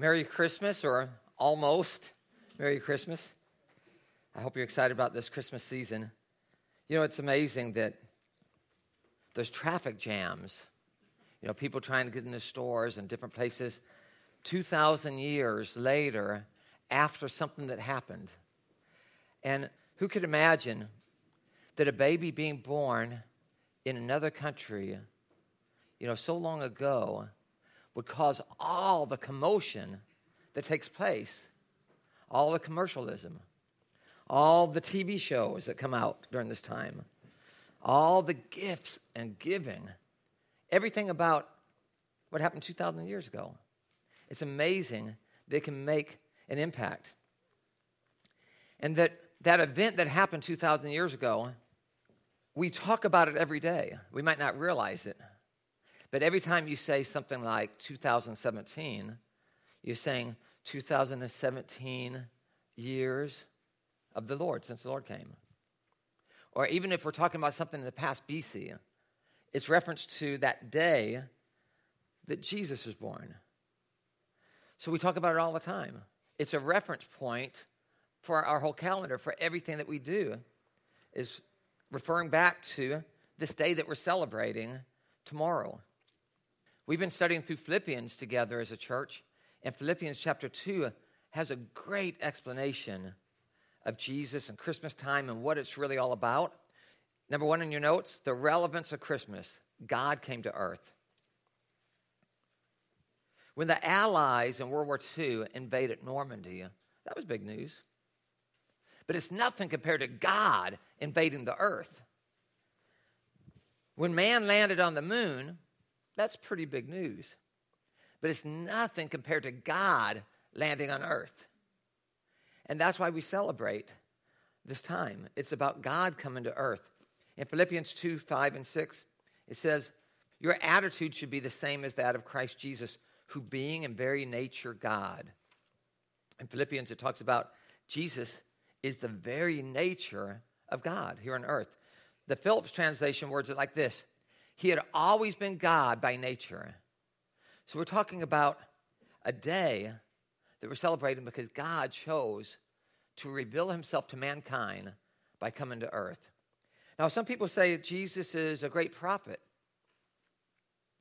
Merry Christmas, or almost Merry Christmas. I hope you're excited about this Christmas season. You know, it's amazing that there's traffic jams. You know, people trying to get into stores and different places. 2,000 years later, after something that happened. And who could imagine that a baby being born in another country, you know, so long ago, would cause all the commotion that takes place, all the commercialism, all the TV shows that come out during this time, all the gifts and giving, everything about what happened 2,000 years ago. It's amazing they can make an impact. And that, that event that happened 2,000 years ago, we talk about it every day. We might not realize it. But every time you say something like 2017, you're saying 2017 years of the Lord since the Lord came. Or even if we're talking about something in the past BC, it's reference to that day that Jesus was born. So we talk about it all the time. It's a reference point for our whole calendar, for everything that we do, is referring back to this day that we're celebrating tomorrow. We've been studying through Philippians together as a church, and Philippians chapter 2 has a great explanation of Jesus and Christmas time and what it's really all about. Number one in your notes, the relevance of Christmas. God came to earth. When the Allies in World War II invaded Normandy, that was big news. But it's nothing compared to God invading the earth. When man landed on the moon, that's pretty big news. But it's nothing compared to God landing on earth. And that's why we celebrate this time. It's about God coming to earth. In Philippians 2 5 and 6, it says, Your attitude should be the same as that of Christ Jesus who being in very nature God. In Philippians, it talks about Jesus is the very nature of God here on earth. The Phillips translation words it like this He had always been God by nature. So we're talking about a day that we're celebrating because God chose to reveal himself to mankind by coming to earth. Now, some people say Jesus is a great prophet.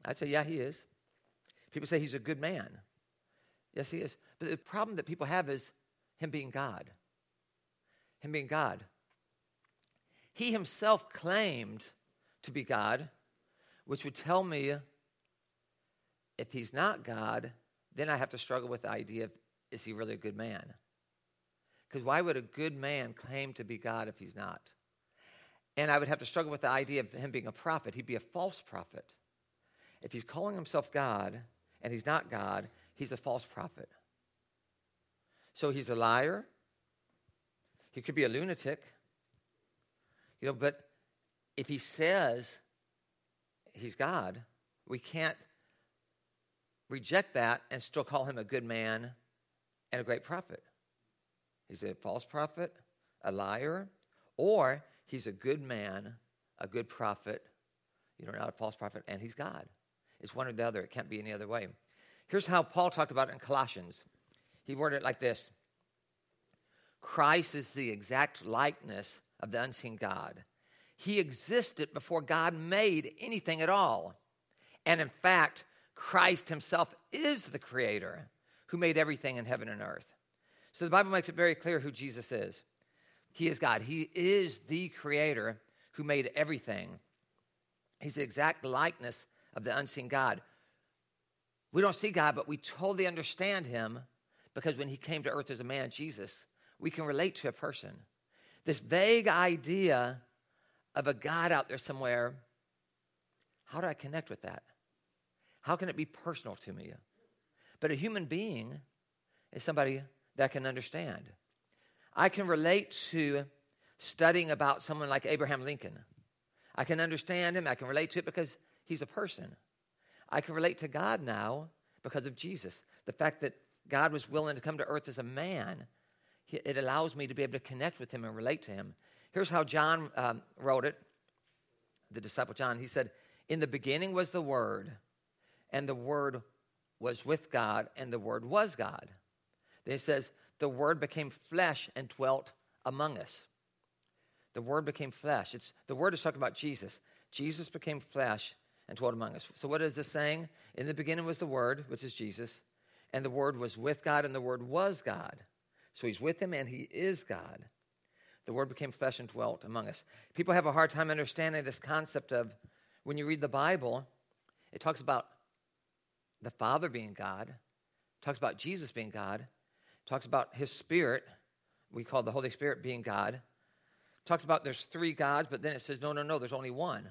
I'd say, yeah, he is. People say he's a good man. Yes, he is. But the problem that people have is him being God. Him being God. He himself claimed to be God, which would tell me if he's not God, then I have to struggle with the idea of is he really a good man? Because why would a good man claim to be God if he's not? And I would have to struggle with the idea of him being a prophet. He'd be a false prophet. If he's calling himself God, and he's not God, he's a false prophet. So he's a liar. He could be a lunatic. You know, but if he says he's God, we can't reject that and still call him a good man and a great prophet. He's a false prophet, a liar, or he's a good man, a good prophet, you know, not a false prophet, and he's God. It's one or the other. It can't be any other way. Here's how Paul talked about it in Colossians. He worded it like this Christ is the exact likeness of the unseen God. He existed before God made anything at all. And in fact, Christ himself is the creator who made everything in heaven and earth. So the Bible makes it very clear who Jesus is. He is God. He is the creator who made everything. He's the exact likeness of the unseen God. We don't see God, but we totally understand him because when he came to earth as a man, Jesus, we can relate to a person. This vague idea of a God out there somewhere, how do I connect with that? How can it be personal to me? But a human being is somebody that can understand. I can relate to studying about someone like Abraham Lincoln. I can understand him, I can relate to it because He's a person. I can relate to God now because of Jesus. The fact that God was willing to come to earth as a man, it allows me to be able to connect with him and relate to him. Here's how John um, wrote it, the disciple John. He said, In the beginning was the Word, and the Word was with God, and the Word was God. Then he says, the Word became flesh and dwelt among us. The Word became flesh. It's, the Word is talking about Jesus. Jesus became flesh and dwelt among us. So, what is this saying? In the beginning was the Word, which is Jesus, and the Word was with God, and the Word was God. So, He's with Him, and He is God. The Word became flesh and dwelt among us. People have a hard time understanding this concept of when you read the Bible, it talks about the Father being God, talks about Jesus being God, talks about His Spirit, we call the Holy Spirit being God, talks about there's three gods, but then it says, no, no, no, there's only one.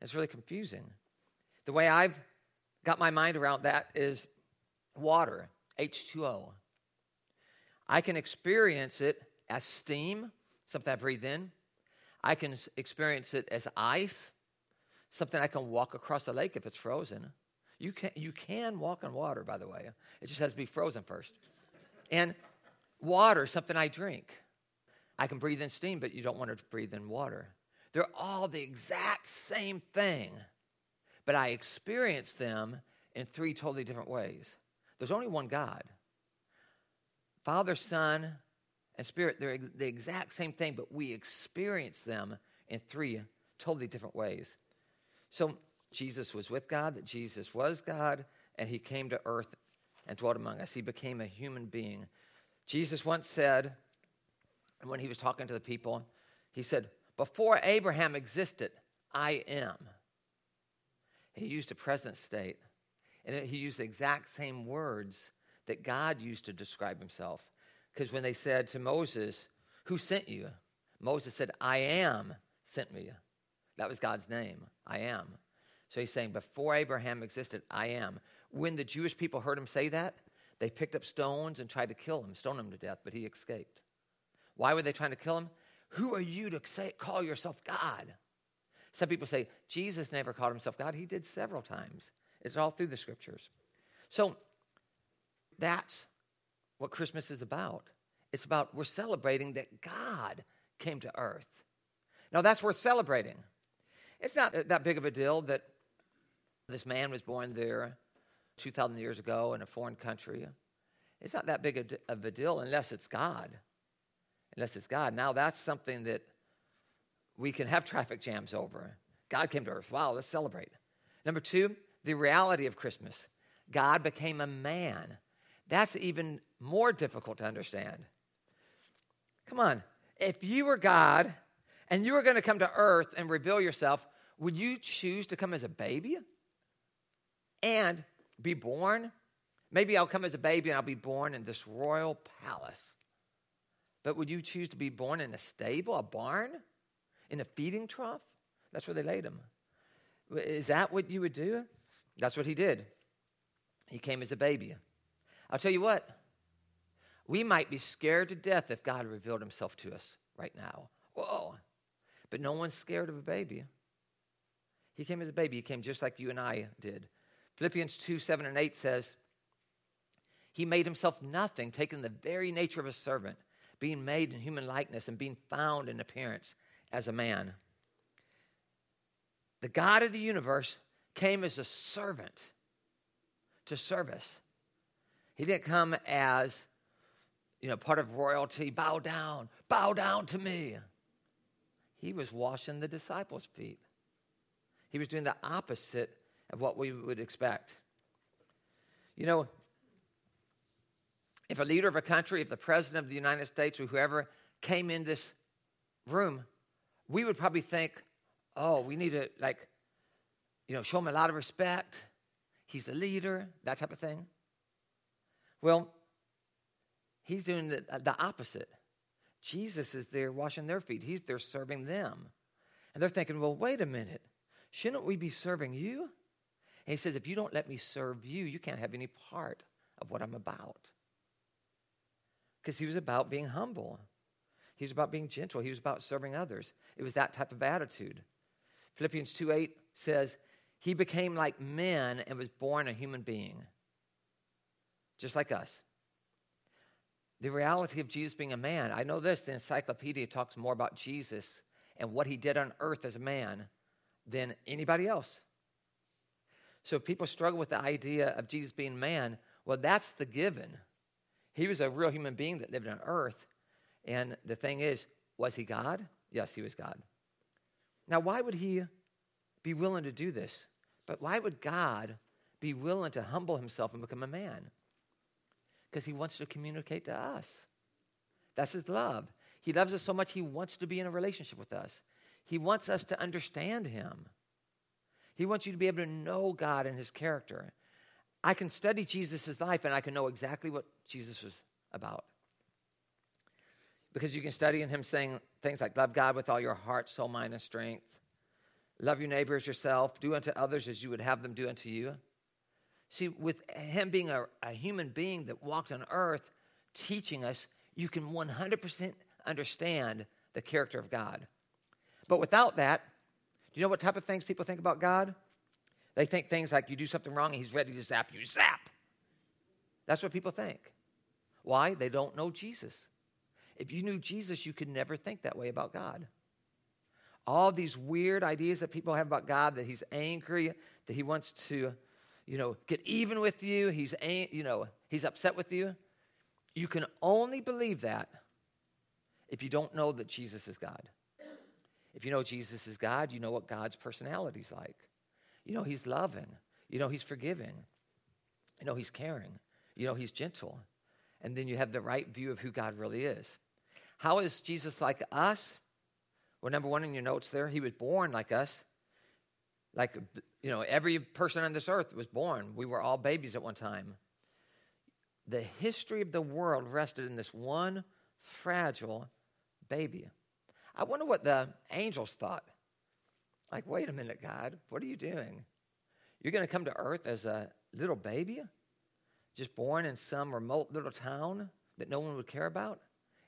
It's really confusing. The way I've got my mind around that is water, H2O. I can experience it as steam, something I breathe in. I can experience it as ice, something I can walk across a lake if it's frozen. You can, you can walk on water, by the way. It just has to be frozen first. And water, something I drink. I can breathe in steam, but you don't want to breathe in water. They're all the exact same thing, but I experience them in three totally different ways. There's only one God Father, Son, and Spirit. They're the exact same thing, but we experience them in three totally different ways. So, Jesus was with God, that Jesus was God, and he came to earth and dwelt among us. He became a human being. Jesus once said, when he was talking to the people, he said, Before Abraham existed, I am. He used a present state, and he used the exact same words that God used to describe himself. Because when they said to Moses, Who sent you? Moses said, I am sent me. That was God's name. I am. So he's saying, Before Abraham existed, I am. When the Jewish people heard him say that, they picked up stones and tried to kill him, stone him to death, but he escaped. Why were they trying to kill him? Who are you to say, call yourself God? Some people say Jesus never called himself God. He did several times. It's all through the scriptures. So that's what Christmas is about. It's about we're celebrating that God came to earth. Now that's worth celebrating. It's not that big of a deal that this man was born there 2,000 years ago in a foreign country. It's not that big of a deal unless it's God. Unless it's God. Now that's something that we can have traffic jams over. God came to earth. Wow, let's celebrate. Number two, the reality of Christmas. God became a man. That's even more difficult to understand. Come on. If you were God and you were going to come to earth and reveal yourself, would you choose to come as a baby and be born? Maybe I'll come as a baby and I'll be born in this royal palace. But would you choose to be born in a stable, a barn, in a feeding trough? That's where they laid him. Is that what you would do? That's what he did. He came as a baby. I'll tell you what, we might be scared to death if God revealed himself to us right now. Whoa. But no one's scared of a baby. He came as a baby. He came just like you and I did. Philippians 2 7 and 8 says, He made himself nothing, taking the very nature of a servant, being made in human likeness, and being found in appearance as a man. The God of the universe came as a servant to serve us. He didn't come as, you know, part of royalty, bow down, bow down to me. He was washing the disciples' feet. He was doing the opposite of what we would expect. You know, if a leader of a country, if the president of the United States or whoever came in this room, we would probably think, oh, we need to, like, you know, show him a lot of respect. He's the leader, that type of thing. Well, he's doing the, uh, the opposite. Jesus is there washing their feet, he's there serving them. And they're thinking, well, wait a minute. Shouldn't we be serving you? And he says, if you don't let me serve you, you can't have any part of what I'm about. Because he was about being humble. He was about being gentle. He was about serving others. It was that type of attitude. Philippians 2 8 says, He became like men and was born a human being, just like us. The reality of Jesus being a man, I know this, the encyclopedia talks more about Jesus and what he did on earth as a man than anybody else. So if people struggle with the idea of Jesus being man, well, that's the given. He was a real human being that lived on earth. And the thing is, was he God? Yes, he was God. Now, why would he be willing to do this? But why would God be willing to humble himself and become a man? Because he wants to communicate to us. That's his love. He loves us so much, he wants to be in a relationship with us. He wants us to understand him. He wants you to be able to know God and his character. I can study Jesus' life and I can know exactly what Jesus was about. Because you can study in him saying things like, Love God with all your heart, soul, mind, and strength. Love your neighbor as yourself. Do unto others as you would have them do unto you. See, with him being a, a human being that walked on earth teaching us, you can 100% understand the character of God. But without that, do you know what type of things people think about God? They think things like you do something wrong and he's ready to zap you. Zap! That's what people think. Why? They don't know Jesus. If you knew Jesus, you could never think that way about God. All these weird ideas that people have about God that he's angry, that he wants to, you know, get even with you, he's, you know, he's upset with you. You can only believe that if you don't know that Jesus is God. If you know Jesus is God, you know what God's personality is like. You know he's loving. You know he's forgiving. You know he's caring. You know he's gentle. And then you have the right view of who God really is. How is Jesus like us? Well, number one in your notes there, he was born like us. Like, you know, every person on this earth was born. We were all babies at one time. The history of the world rested in this one fragile baby. I wonder what the angels thought. Like, wait a minute, God, what are you doing? You're going to come to earth as a little baby, just born in some remote little town that no one would care about,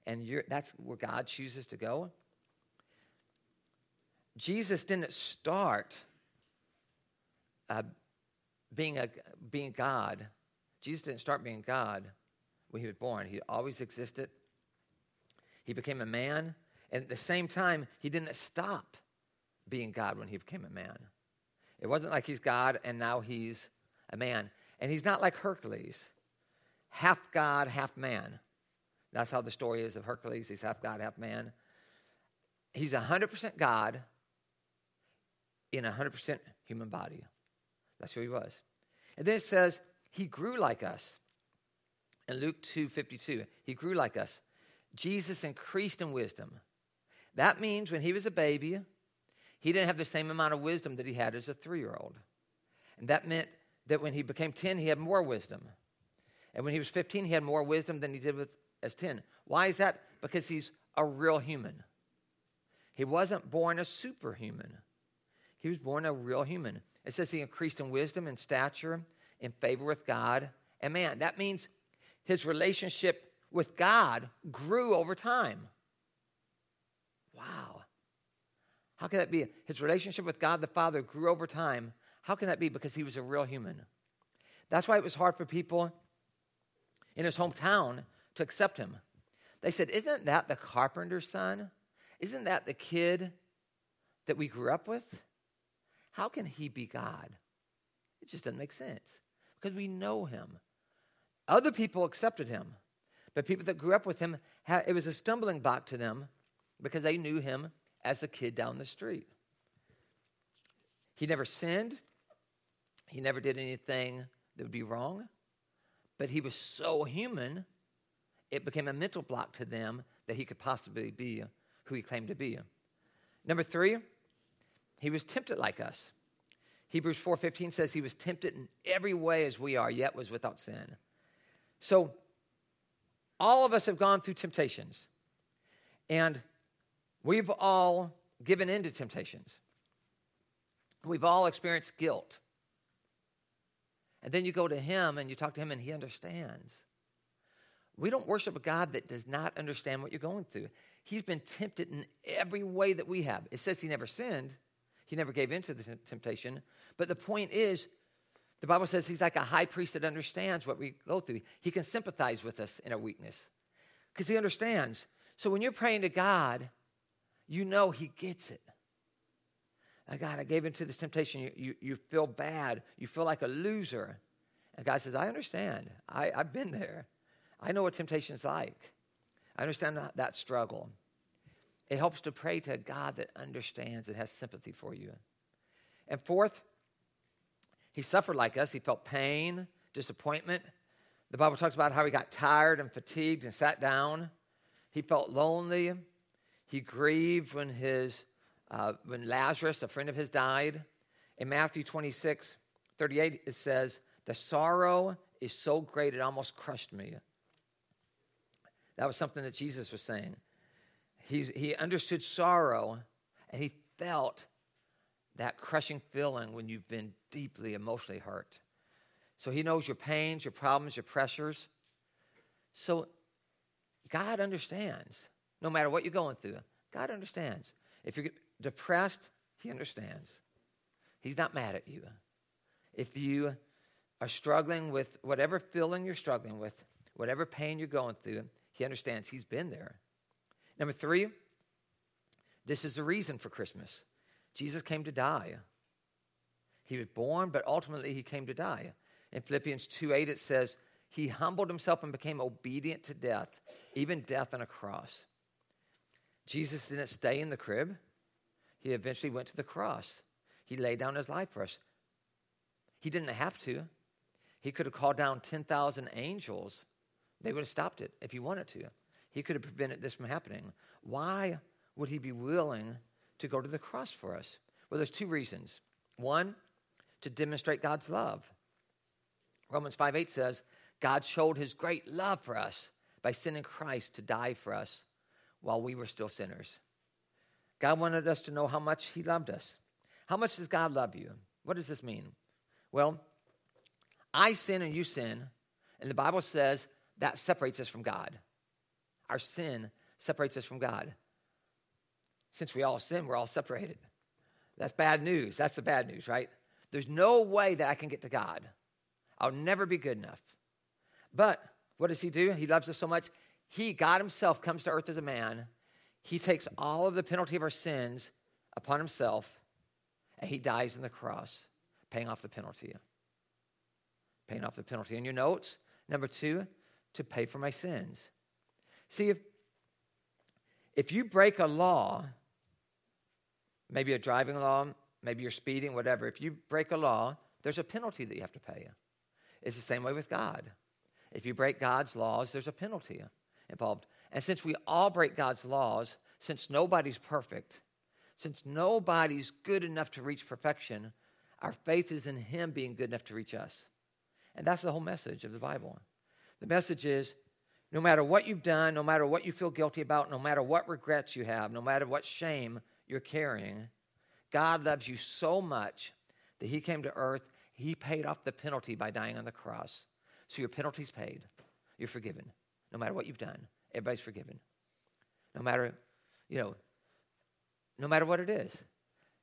and that's where God chooses to go? Jesus didn't start uh, being, a, being God. Jesus didn't start being God when he was born. He always existed. He became a man and at the same time, he didn't stop being God when he became a man. It wasn't like he's God and now he's a man. And he's not like Hercules, half God, half man. That's how the story is of Hercules. He's half God, half man. He's 100% God in a 100% human body. That's who he was. And then it says, he grew like us. In Luke 2 52, he grew like us. Jesus increased in wisdom that means when he was a baby, he didn't have the same amount of wisdom that he had as a three year old. And that meant that when he became 10, he had more wisdom. And when he was 15, he had more wisdom than he did with, as 10. Why is that? Because he's a real human. He wasn't born a superhuman, he was born a real human. It says he increased in wisdom and stature, in favor with God and man. That means his relationship with God grew over time. Wow. How can that be? His relationship with God the Father grew over time. How can that be? Because he was a real human. That's why it was hard for people in his hometown to accept him. They said, Isn't that the carpenter's son? Isn't that the kid that we grew up with? How can he be God? It just doesn't make sense because we know him. Other people accepted him, but people that grew up with him, it was a stumbling block to them because they knew him as a kid down the street. He never sinned, he never did anything that would be wrong, but he was so human, it became a mental block to them that he could possibly be who he claimed to be. Number three, he was tempted like us. Hebrews 4:15 says he was tempted in every way as we are, yet was without sin. So all of us have gone through temptations. And We've all given in to temptations. We've all experienced guilt. And then you go to Him and you talk to Him and He understands. We don't worship a God that does not understand what you're going through. He's been tempted in every way that we have. It says He never sinned, He never gave in to the temptation. But the point is, the Bible says He's like a high priest that understands what we go through. He can sympathize with us in our weakness because He understands. So when you're praying to God, you know he gets it. oh, God, I gave into this temptation. You, you, you feel bad. You feel like a loser. And God says, I understand. I, I've been there. I know what temptation's like. I understand that struggle. It helps to pray to a God that understands and has sympathy for you. And fourth, he suffered like us. He felt pain, disappointment. The Bible talks about how he got tired and fatigued and sat down. He felt lonely. He grieved when, his, uh, when Lazarus, a friend of his, died. In Matthew 26, 38, it says, The sorrow is so great it almost crushed me. That was something that Jesus was saying. He's, he understood sorrow and he felt that crushing feeling when you've been deeply emotionally hurt. So he knows your pains, your problems, your pressures. So God understands. No matter what you're going through, God understands. If you're depressed, He understands. He's not mad at you. If you are struggling with whatever feeling you're struggling with, whatever pain you're going through, He understands. He's been there. Number three, this is the reason for Christmas. Jesus came to die. He was born, but ultimately he came to die. In Philippians 2 8, it says, He humbled himself and became obedient to death, even death on a cross. Jesus didn't stay in the crib, he eventually went to the cross. He laid down his life for us. He didn't have to. He could have called down 10,000 angels. They would have stopped it if he wanted to. He could have prevented this from happening. Why would he be willing to go to the cross for us? Well, there's two reasons. One, to demonstrate God's love. Romans 5 8 says, God showed his great love for us by sending Christ to die for us while we were still sinners. God wanted us to know how much he loved us. How much does God love you? What does this mean? Well, I sin and you sin, and the Bible says that separates us from God. Our sin separates us from God. Since we all sin, we're all separated. That's bad news. That's the bad news, right? There's no way that I can get to God. I'll never be good enough. But what does He do? He loves us so much. He, God Himself, comes to earth as a man. He takes all of the penalty of our sins upon Himself, and He dies on the cross, paying off the penalty. Paying off the penalty. In your notes, number two, to pay for my sins. See, if, if you break a law, maybe a driving law, maybe you're speeding, whatever, if you break a law, there's a penalty that you have to pay. It's the same way with God. If you break God's laws, there's a penalty involved. And since we all break God's laws, since nobody's perfect, since nobody's good enough to reach perfection, our faith is in Him being good enough to reach us. And that's the whole message of the Bible. The message is no matter what you've done, no matter what you feel guilty about, no matter what regrets you have, no matter what shame you're carrying, God loves you so much that He came to earth. He paid off the penalty by dying on the cross. So your penalty's paid. You're forgiven. No matter what you've done, everybody's forgiven. No matter, you know, no matter what it is.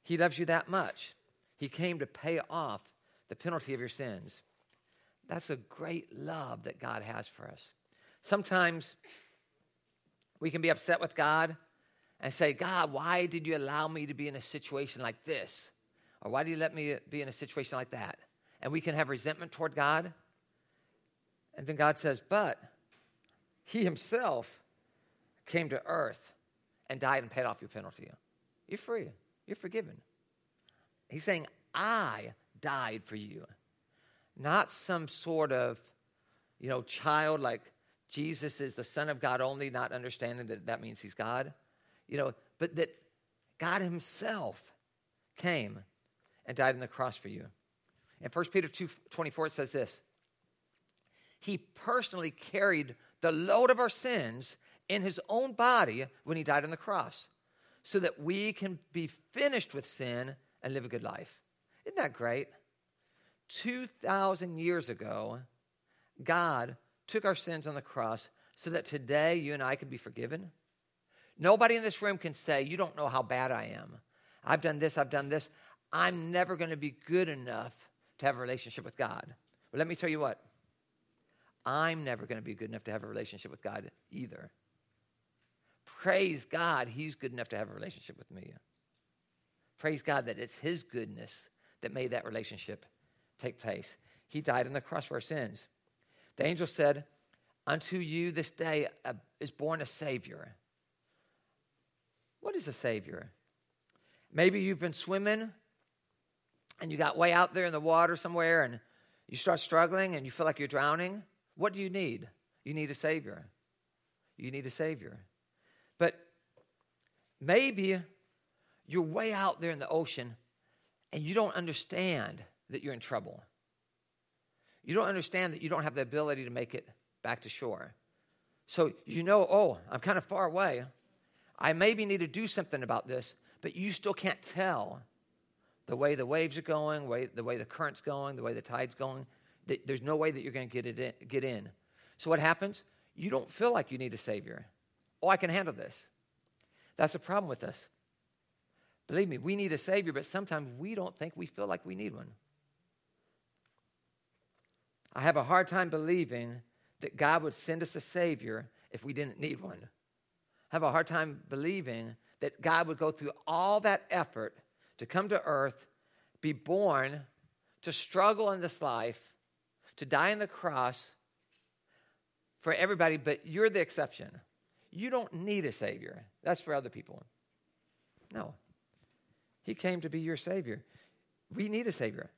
He loves you that much. He came to pay off the penalty of your sins. That's a great love that God has for us. Sometimes we can be upset with God and say, God, why did you allow me to be in a situation like this? Or why do you let me be in a situation like that? And we can have resentment toward God. And then God says, But He Himself came to earth and died and paid off your penalty. You're free. You're forgiven. He's saying, I died for you. Not some sort of, you know, child like Jesus is the Son of God only, not understanding that that means he's God. You know, but that God himself came and died on the cross for you. And 1 Peter 2 24, it says this He personally carried the load of our sins in his own body when he died on the cross, so that we can be finished with sin and live a good life. Isn't that great? 2,000 years ago, God took our sins on the cross so that today you and I could be forgiven? Nobody in this room can say, You don't know how bad I am. I've done this, I've done this. I'm never going to be good enough to have a relationship with God. But let me tell you what, I'm never going to be good enough to have a relationship with God either. Praise God, He's good enough to have a relationship with me. Praise God that it's His goodness that made that relationship take place. He died on the cross for our sins. The angel said, Unto you this day uh, is born a Savior. What is a Savior? Maybe you've been swimming and you got way out there in the water somewhere and you start struggling and you feel like you're drowning. What do you need? You need a Savior. You need a Savior. But maybe you're way out there in the ocean and you don't understand that you're in trouble. You don't understand that you don't have the ability to make it back to shore. So you know, oh, I'm kind of far away. I maybe need to do something about this, but you still can't tell the way the waves are going, way, the way the current's going, the way the tide's going. There's no way that you're going to get, it in, get in. So what happens? You don't feel like you need a Savior. Oh, I can handle this. That's the problem with us. Believe me, we need a Savior, but sometimes we don't think we feel like we need one. I have a hard time believing that God would send us a Savior if we didn't need one. I have a hard time believing that God would go through all that effort to come to earth, be born, to struggle in this life, to die on the cross for everybody, but you're the exception. You don't need a Savior. That's for other people. No. He came to be your Savior. We need a Savior.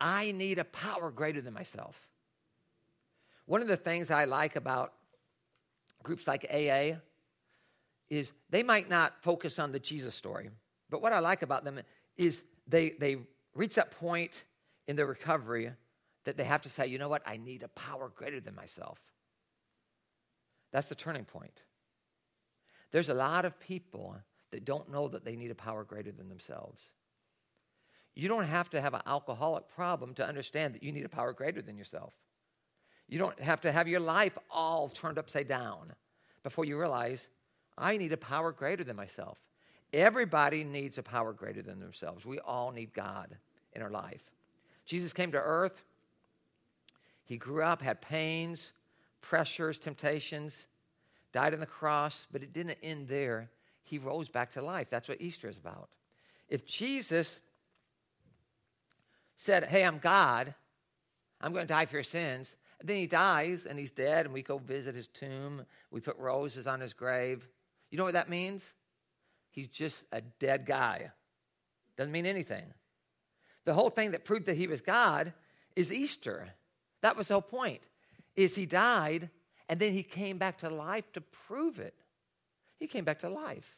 I need a power greater than myself. One of the things I like about groups like AA is they might not focus on the Jesus story, but what I like about them is they, they reach that point in their recovery that they have to say, you know what, I need a power greater than myself. That's the turning point. There's a lot of people that don't know that they need a power greater than themselves. You don't have to have an alcoholic problem to understand that you need a power greater than yourself. You don't have to have your life all turned upside down before you realize I need a power greater than myself. Everybody needs a power greater than themselves. We all need God in our life. Jesus came to earth. He grew up, had pains, pressures, temptations, died on the cross, but it didn't end there. He rose back to life. That's what Easter is about. If Jesus said, Hey, I'm God, I'm going to die for your sins, and then he dies and he's dead, and we go visit his tomb, we put roses on his grave. You know what that means? He's just a dead guy. Doesn't mean anything. The whole thing that proved that he was God is Easter. That was the whole point. Is he died and then he came back to life to prove it. He came back to life.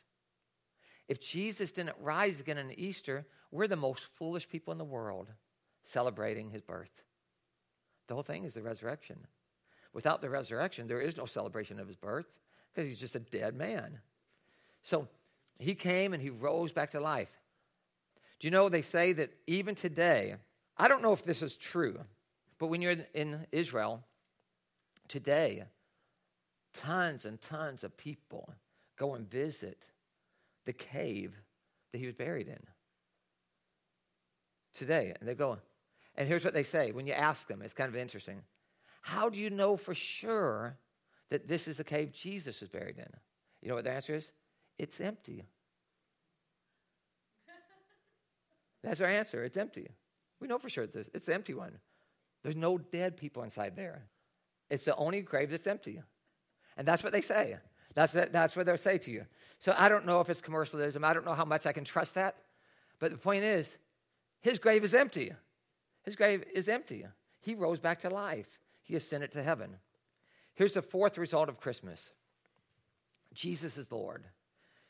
If Jesus didn't rise again on Easter, we're the most foolish people in the world celebrating his birth. The whole thing is the resurrection. Without the resurrection, there is no celebration of his birth because he's just a dead man. So he came and he rose back to life. Do you know they say that even today, I don't know if this is true, but when you're in Israel today, tons and tons of people go and visit the cave that he was buried in. Today, and they go, and here's what they say when you ask them, it's kind of interesting. How do you know for sure that this is the cave Jesus was buried in? You know what the answer is? It's empty. That's our answer. It's empty. We know for sure it's this. It's the empty one. There's no dead people inside there. It's the only grave that's empty. And that's what they say. That's, that's what they'll say to you. So I don't know if it's commercialism. I don't know how much I can trust that. But the point is, his grave is empty. His grave is empty. He rose back to life, he ascended to heaven. Here's the fourth result of Christmas Jesus is Lord.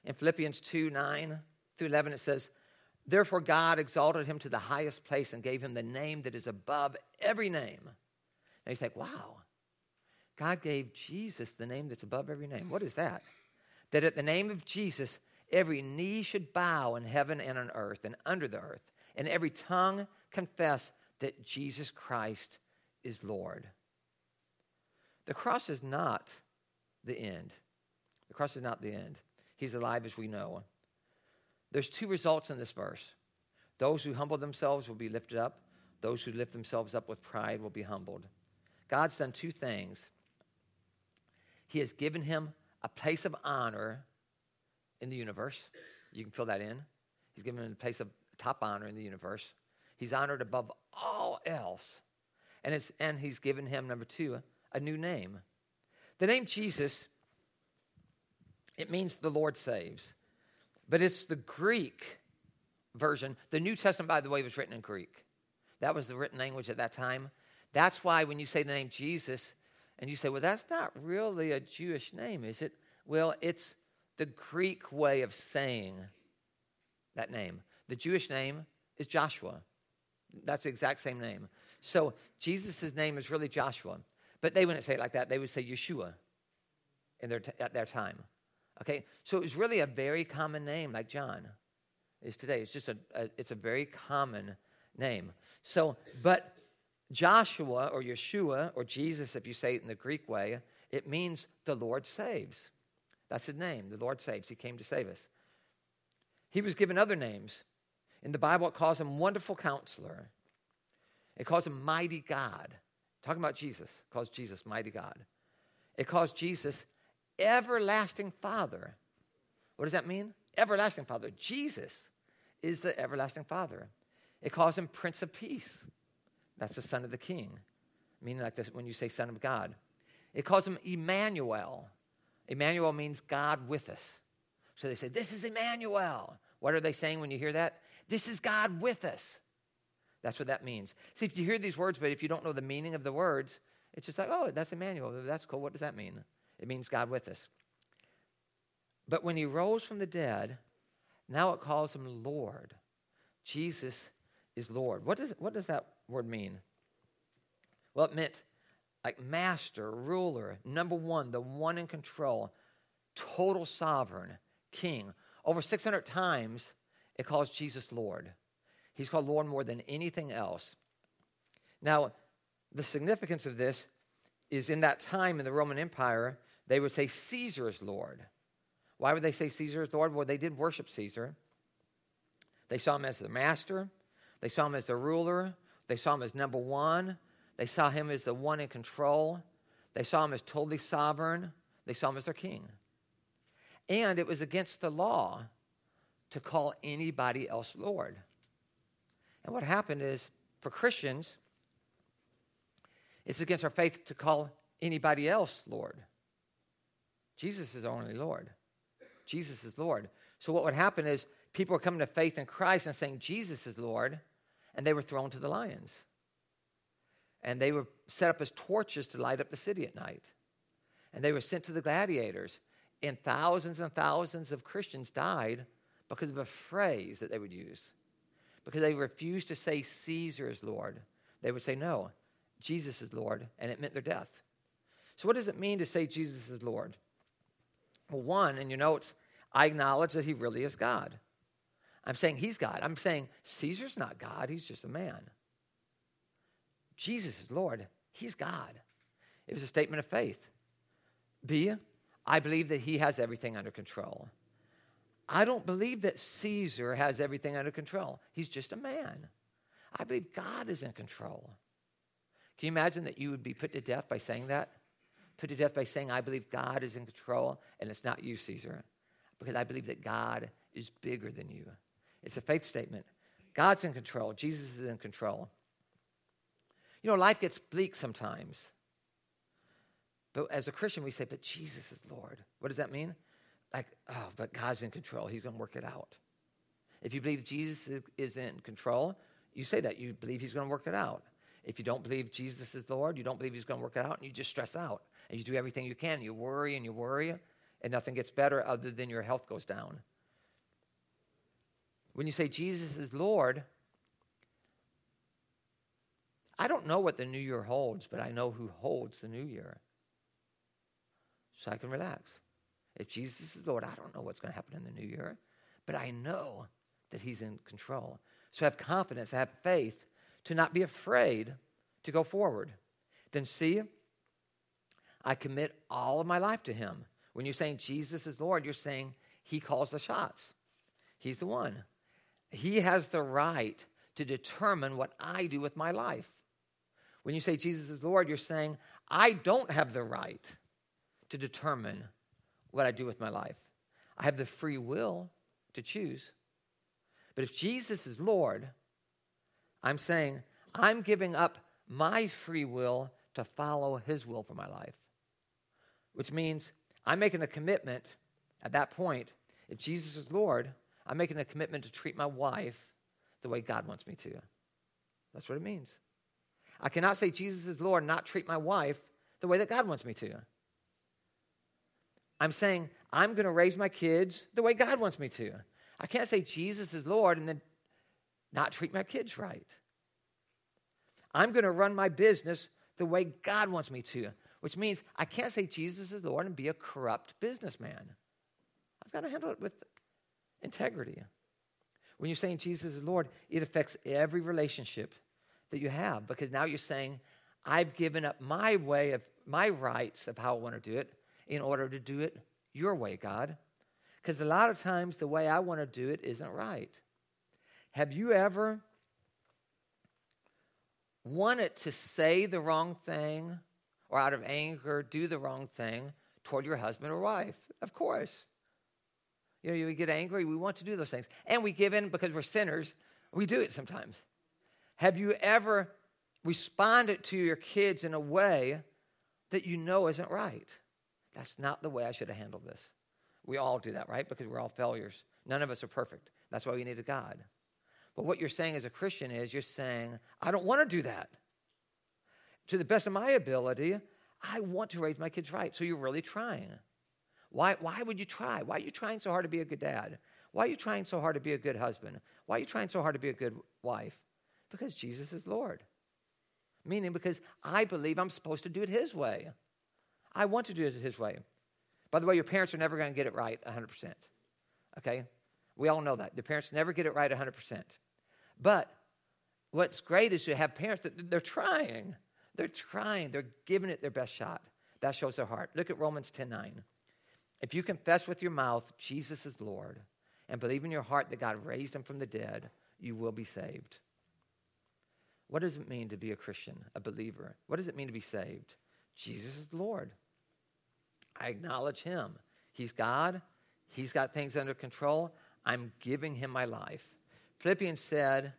In Philippians 2 9 through 11, it says, Therefore, God exalted him to the highest place and gave him the name that is above every name. Now you think, wow, God gave Jesus the name that's above every name. What is that? That at the name of Jesus, every knee should bow in heaven and on earth and under the earth, and every tongue confess that Jesus Christ is Lord. The cross is not the end. The cross is not the end. He's alive as we know. There's two results in this verse. Those who humble themselves will be lifted up. Those who lift themselves up with pride will be humbled. God's done two things he has given him a place of honor in the universe. You can fill that in. He's given him a place of top honor in the universe. He's honored above all else. And, it's, and he's given him, number two, a new name. The name Jesus, it means the Lord saves. But it's the Greek version. The New Testament, by the way, was written in Greek. That was the written language at that time. That's why when you say the name Jesus, and you say, well, that's not really a Jewish name, is it? Well, it's the Greek way of saying that name. The Jewish name is Joshua. That's the exact same name. So Jesus' name is really Joshua. But they wouldn't say it like that. They would say Yeshua in their t- at their time. Okay? So it was really a very common name, like John is today. It's just a, a it's a very common name. So, but Joshua or Yeshua or Jesus, if you say it in the Greek way, it means the Lord saves. That's his name. The Lord saves. He came to save us. He was given other names. In the Bible, it calls him Wonderful Counselor. It calls him Mighty God. Talking about Jesus, it calls Jesus Mighty God. It calls Jesus Everlasting Father. What does that mean? Everlasting Father. Jesus is the everlasting Father. It calls him Prince of Peace. That's the Son of the King, meaning like this when you say Son of God. It calls him Emmanuel. Emmanuel means God with us. So they say, This is Emmanuel. What are they saying when you hear that? This is God with us. That's what that means. See, if you hear these words, but if you don't know the meaning of the words, it's just like, oh, that's Emmanuel. That's cool. What does that mean? It means God with us. But when he rose from the dead, now it calls him Lord. Jesus is Lord. What does, what does that word mean? Well, it meant like master, ruler, number one, the one in control, total sovereign, king. Over 600 times, it calls Jesus Lord. He's called Lord more than anything else. Now, the significance of this is in that time in the Roman Empire, they would say Caesar is Lord. Why would they say Caesar is Lord? Well, they did worship Caesar. They saw him as the master, they saw him as the ruler, they saw him as number one, they saw him as the one in control, they saw him as totally sovereign, they saw him as their king. And it was against the law to call anybody else Lord. And what happened is, for Christians, it's against our faith to call anybody else Lord. Jesus is only Lord. Jesus is Lord. So what would happen is people were coming to faith in Christ and saying Jesus is Lord, and they were thrown to the lions. And they were set up as torches to light up the city at night. And they were sent to the gladiators. And thousands and thousands of Christians died because of a phrase that they would use. Because they refused to say Caesar is Lord. They would say, no, Jesus is Lord, and it meant their death. So, what does it mean to say Jesus is Lord? Well, one, in your notes, I acknowledge that he really is God. I'm saying he's God. I'm saying Caesar's not God, he's just a man. Jesus is Lord, he's God. It was a statement of faith. B, I believe that he has everything under control. I don't believe that Caesar has everything under control. He's just a man. I believe God is in control. Can you imagine that you would be put to death by saying that? put to death by saying, I believe God is in control and it's not you, Caesar, because I believe that God is bigger than you. It's a faith statement. God's in control, Jesus is in control. You know, life gets bleak sometimes. But as a Christian, we say, but Jesus is Lord. What does that mean? Like, oh, but God's in control. He's going to work it out. If you believe Jesus is in control, you say that. You believe he's going to work it out. If you don't believe Jesus is Lord, you don't believe he's going to work it out, and you just stress out and you do everything you can. You worry and you worry, and nothing gets better other than your health goes down. When you say Jesus is Lord, I don't know what the new year holds, but I know who holds the new year. So I can relax. If Jesus is Lord, I don't know what's going to happen in the new year, but I know that He's in control. So have confidence, have faith to not be afraid to go forward. Then see, I commit all of my life to him. When you're saying Jesus is Lord, you're saying he calls the shots. He's the one. He has the right to determine what I do with my life. When you say Jesus is Lord, you're saying I don't have the right to determine what I do with my life. I have the free will to choose. But if Jesus is Lord, I'm saying I'm giving up my free will to follow his will for my life. Which means I'm making a commitment at that point. If Jesus is Lord, I'm making a commitment to treat my wife the way God wants me to. That's what it means. I cannot say Jesus is Lord and not treat my wife the way that God wants me to. I'm saying I'm going to raise my kids the way God wants me to. I can't say Jesus is Lord and then not treat my kids right. I'm going to run my business the way God wants me to, which means I can't say Jesus is Lord and be a corrupt businessman. I've got to handle it with integrity. When you're saying Jesus is Lord, it affects every relationship that you have because now you're saying, I've given up my way of my rights of how I want to do it in order to do it your way, God. Because a lot of times the way I want to do it isn't right. Have you ever wanted to say the wrong thing or out of anger do the wrong thing toward your husband or wife? Of course. You know, you get angry, we want to do those things. And we give in because we're sinners. We do it sometimes. Have you ever responded to your kids in a way that you know isn't right? That's not the way I should have handled this. We all do that, right? Because we're all failures. None of us are perfect. That's why we need a God. But what you're saying as a Christian is you're saying, I don't want to do that. To the best of my ability, I want to raise my kids right. So you're really trying. Why, why would you try? Why are you trying so hard to be a good dad? Why are you trying so hard to be a good husband? Why are you trying so hard to be a good wife? Because Jesus is Lord. Meaning, because I believe I'm supposed to do it His way. I want to do it His way. By the way, your parents are never going to get it right 100%. Okay? We all know that. The parents never get it right 100%. But what's great is to have parents that they're trying. They're trying. They're giving it their best shot. That shows their heart. Look at Romans 10 9. If you confess with your mouth Jesus is Lord and believe in your heart that God raised him from the dead, you will be saved. What does it mean to be a Christian, a believer? What does it mean to be saved? Jesus is Lord. I acknowledge him. He's God. He's got things under control. I'm giving him my life. Philippians said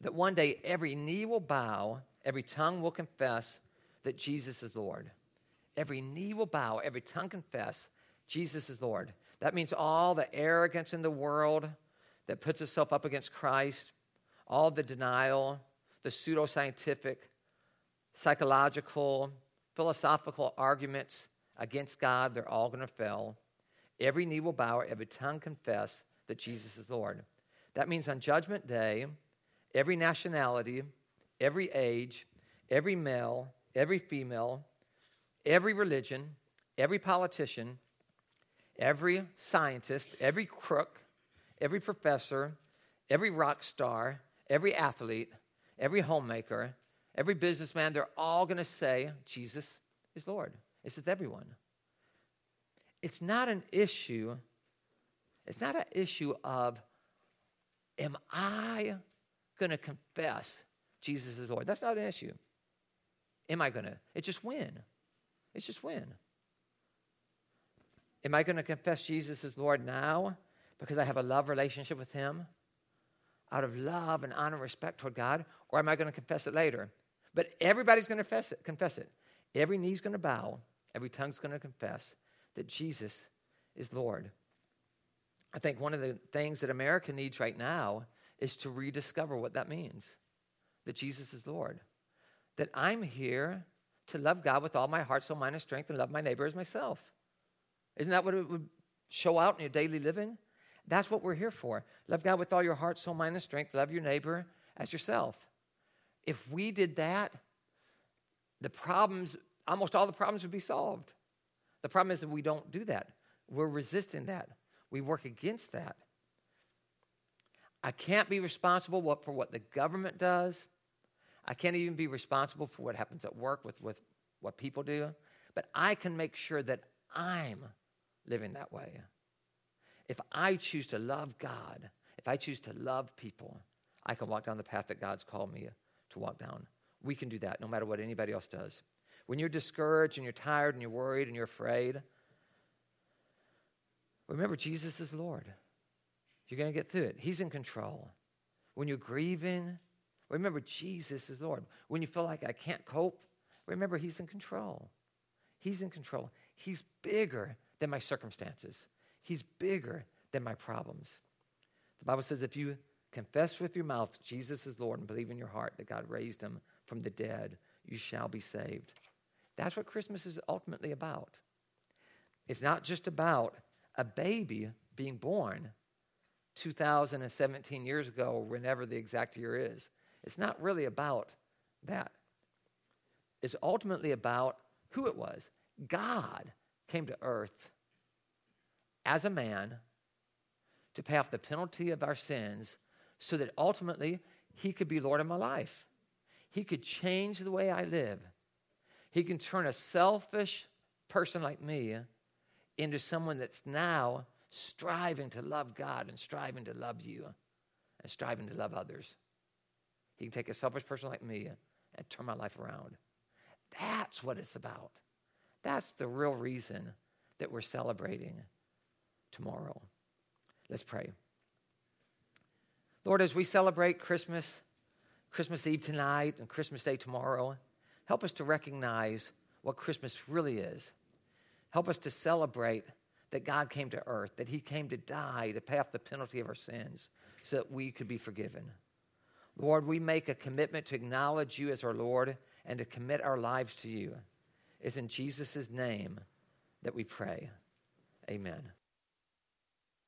that one day every knee will bow, every tongue will confess that Jesus is Lord. Every knee will bow, every tongue confess Jesus is Lord. That means all the arrogance in the world that puts itself up against Christ, all the denial, the pseudoscientific, psychological, philosophical arguments against God, they're all going to fail. Every knee will bow, every tongue confess that Jesus is Lord. That means on Judgment Day, every nationality, every age, every male, every female, every religion, every politician, every scientist, every crook, every professor, every rock star, every athlete, every homemaker, every businessman, they're all going to say, Jesus is Lord. This is everyone. It's not an issue, it's not an issue of, am I going to confess Jesus is Lord? That's not an issue. Am I going to? It's just when. It's just when. Am I going to confess Jesus as Lord now because I have a love relationship with Him? Out of love and honor and respect toward God? Or am I going to confess it later? But everybody's going to. Confess it. Every knee's going to bow, every tongue's going to confess that Jesus is Lord. I think one of the things that America needs right now is to rediscover what that means that Jesus is Lord. That I'm here to love God with all my heart, soul, mind, and strength, and love my neighbor as myself. Isn't that what it would show out in your daily living? That's what we're here for. Love God with all your heart, soul, mind, and strength. Love your neighbor as yourself. If we did that, the problems, almost all the problems would be solved. The problem is that we don't do that. We're resisting that. We work against that. I can't be responsible for what the government does. I can't even be responsible for what happens at work with, with what people do. But I can make sure that I'm living that way. If I choose to love God, if I choose to love people, I can walk down the path that God's called me to walk down. We can do that no matter what anybody else does. When you're discouraged and you're tired and you're worried and you're afraid, remember Jesus is Lord. You're going to get through it. He's in control. When you're grieving, remember Jesus is Lord. When you feel like I can't cope, remember He's in control. He's in control. He's bigger than my circumstances, He's bigger than my problems. The Bible says if you confess with your mouth Jesus is Lord and believe in your heart that God raised him from the dead, you shall be saved. That's what Christmas is ultimately about. It's not just about a baby being born 2017 years ago, or whenever the exact year is. It's not really about that. It's ultimately about who it was. God came to earth as a man to pay off the penalty of our sins so that ultimately he could be Lord of my life. He could change the way I live. He can turn a selfish person like me into someone that's now striving to love God and striving to love you and striving to love others. He can take a selfish person like me and turn my life around. That's what it's about. That's the real reason that we're celebrating tomorrow. Let's pray. Lord, as we celebrate Christmas, Christmas Eve tonight and Christmas Day tomorrow, help us to recognize what Christmas really is. Help us to celebrate that God came to earth, that He came to die to pay off the penalty of our sins so that we could be forgiven. Lord, we make a commitment to acknowledge you as our Lord and to commit our lives to you. It's in Jesus' name that we pray. Amen.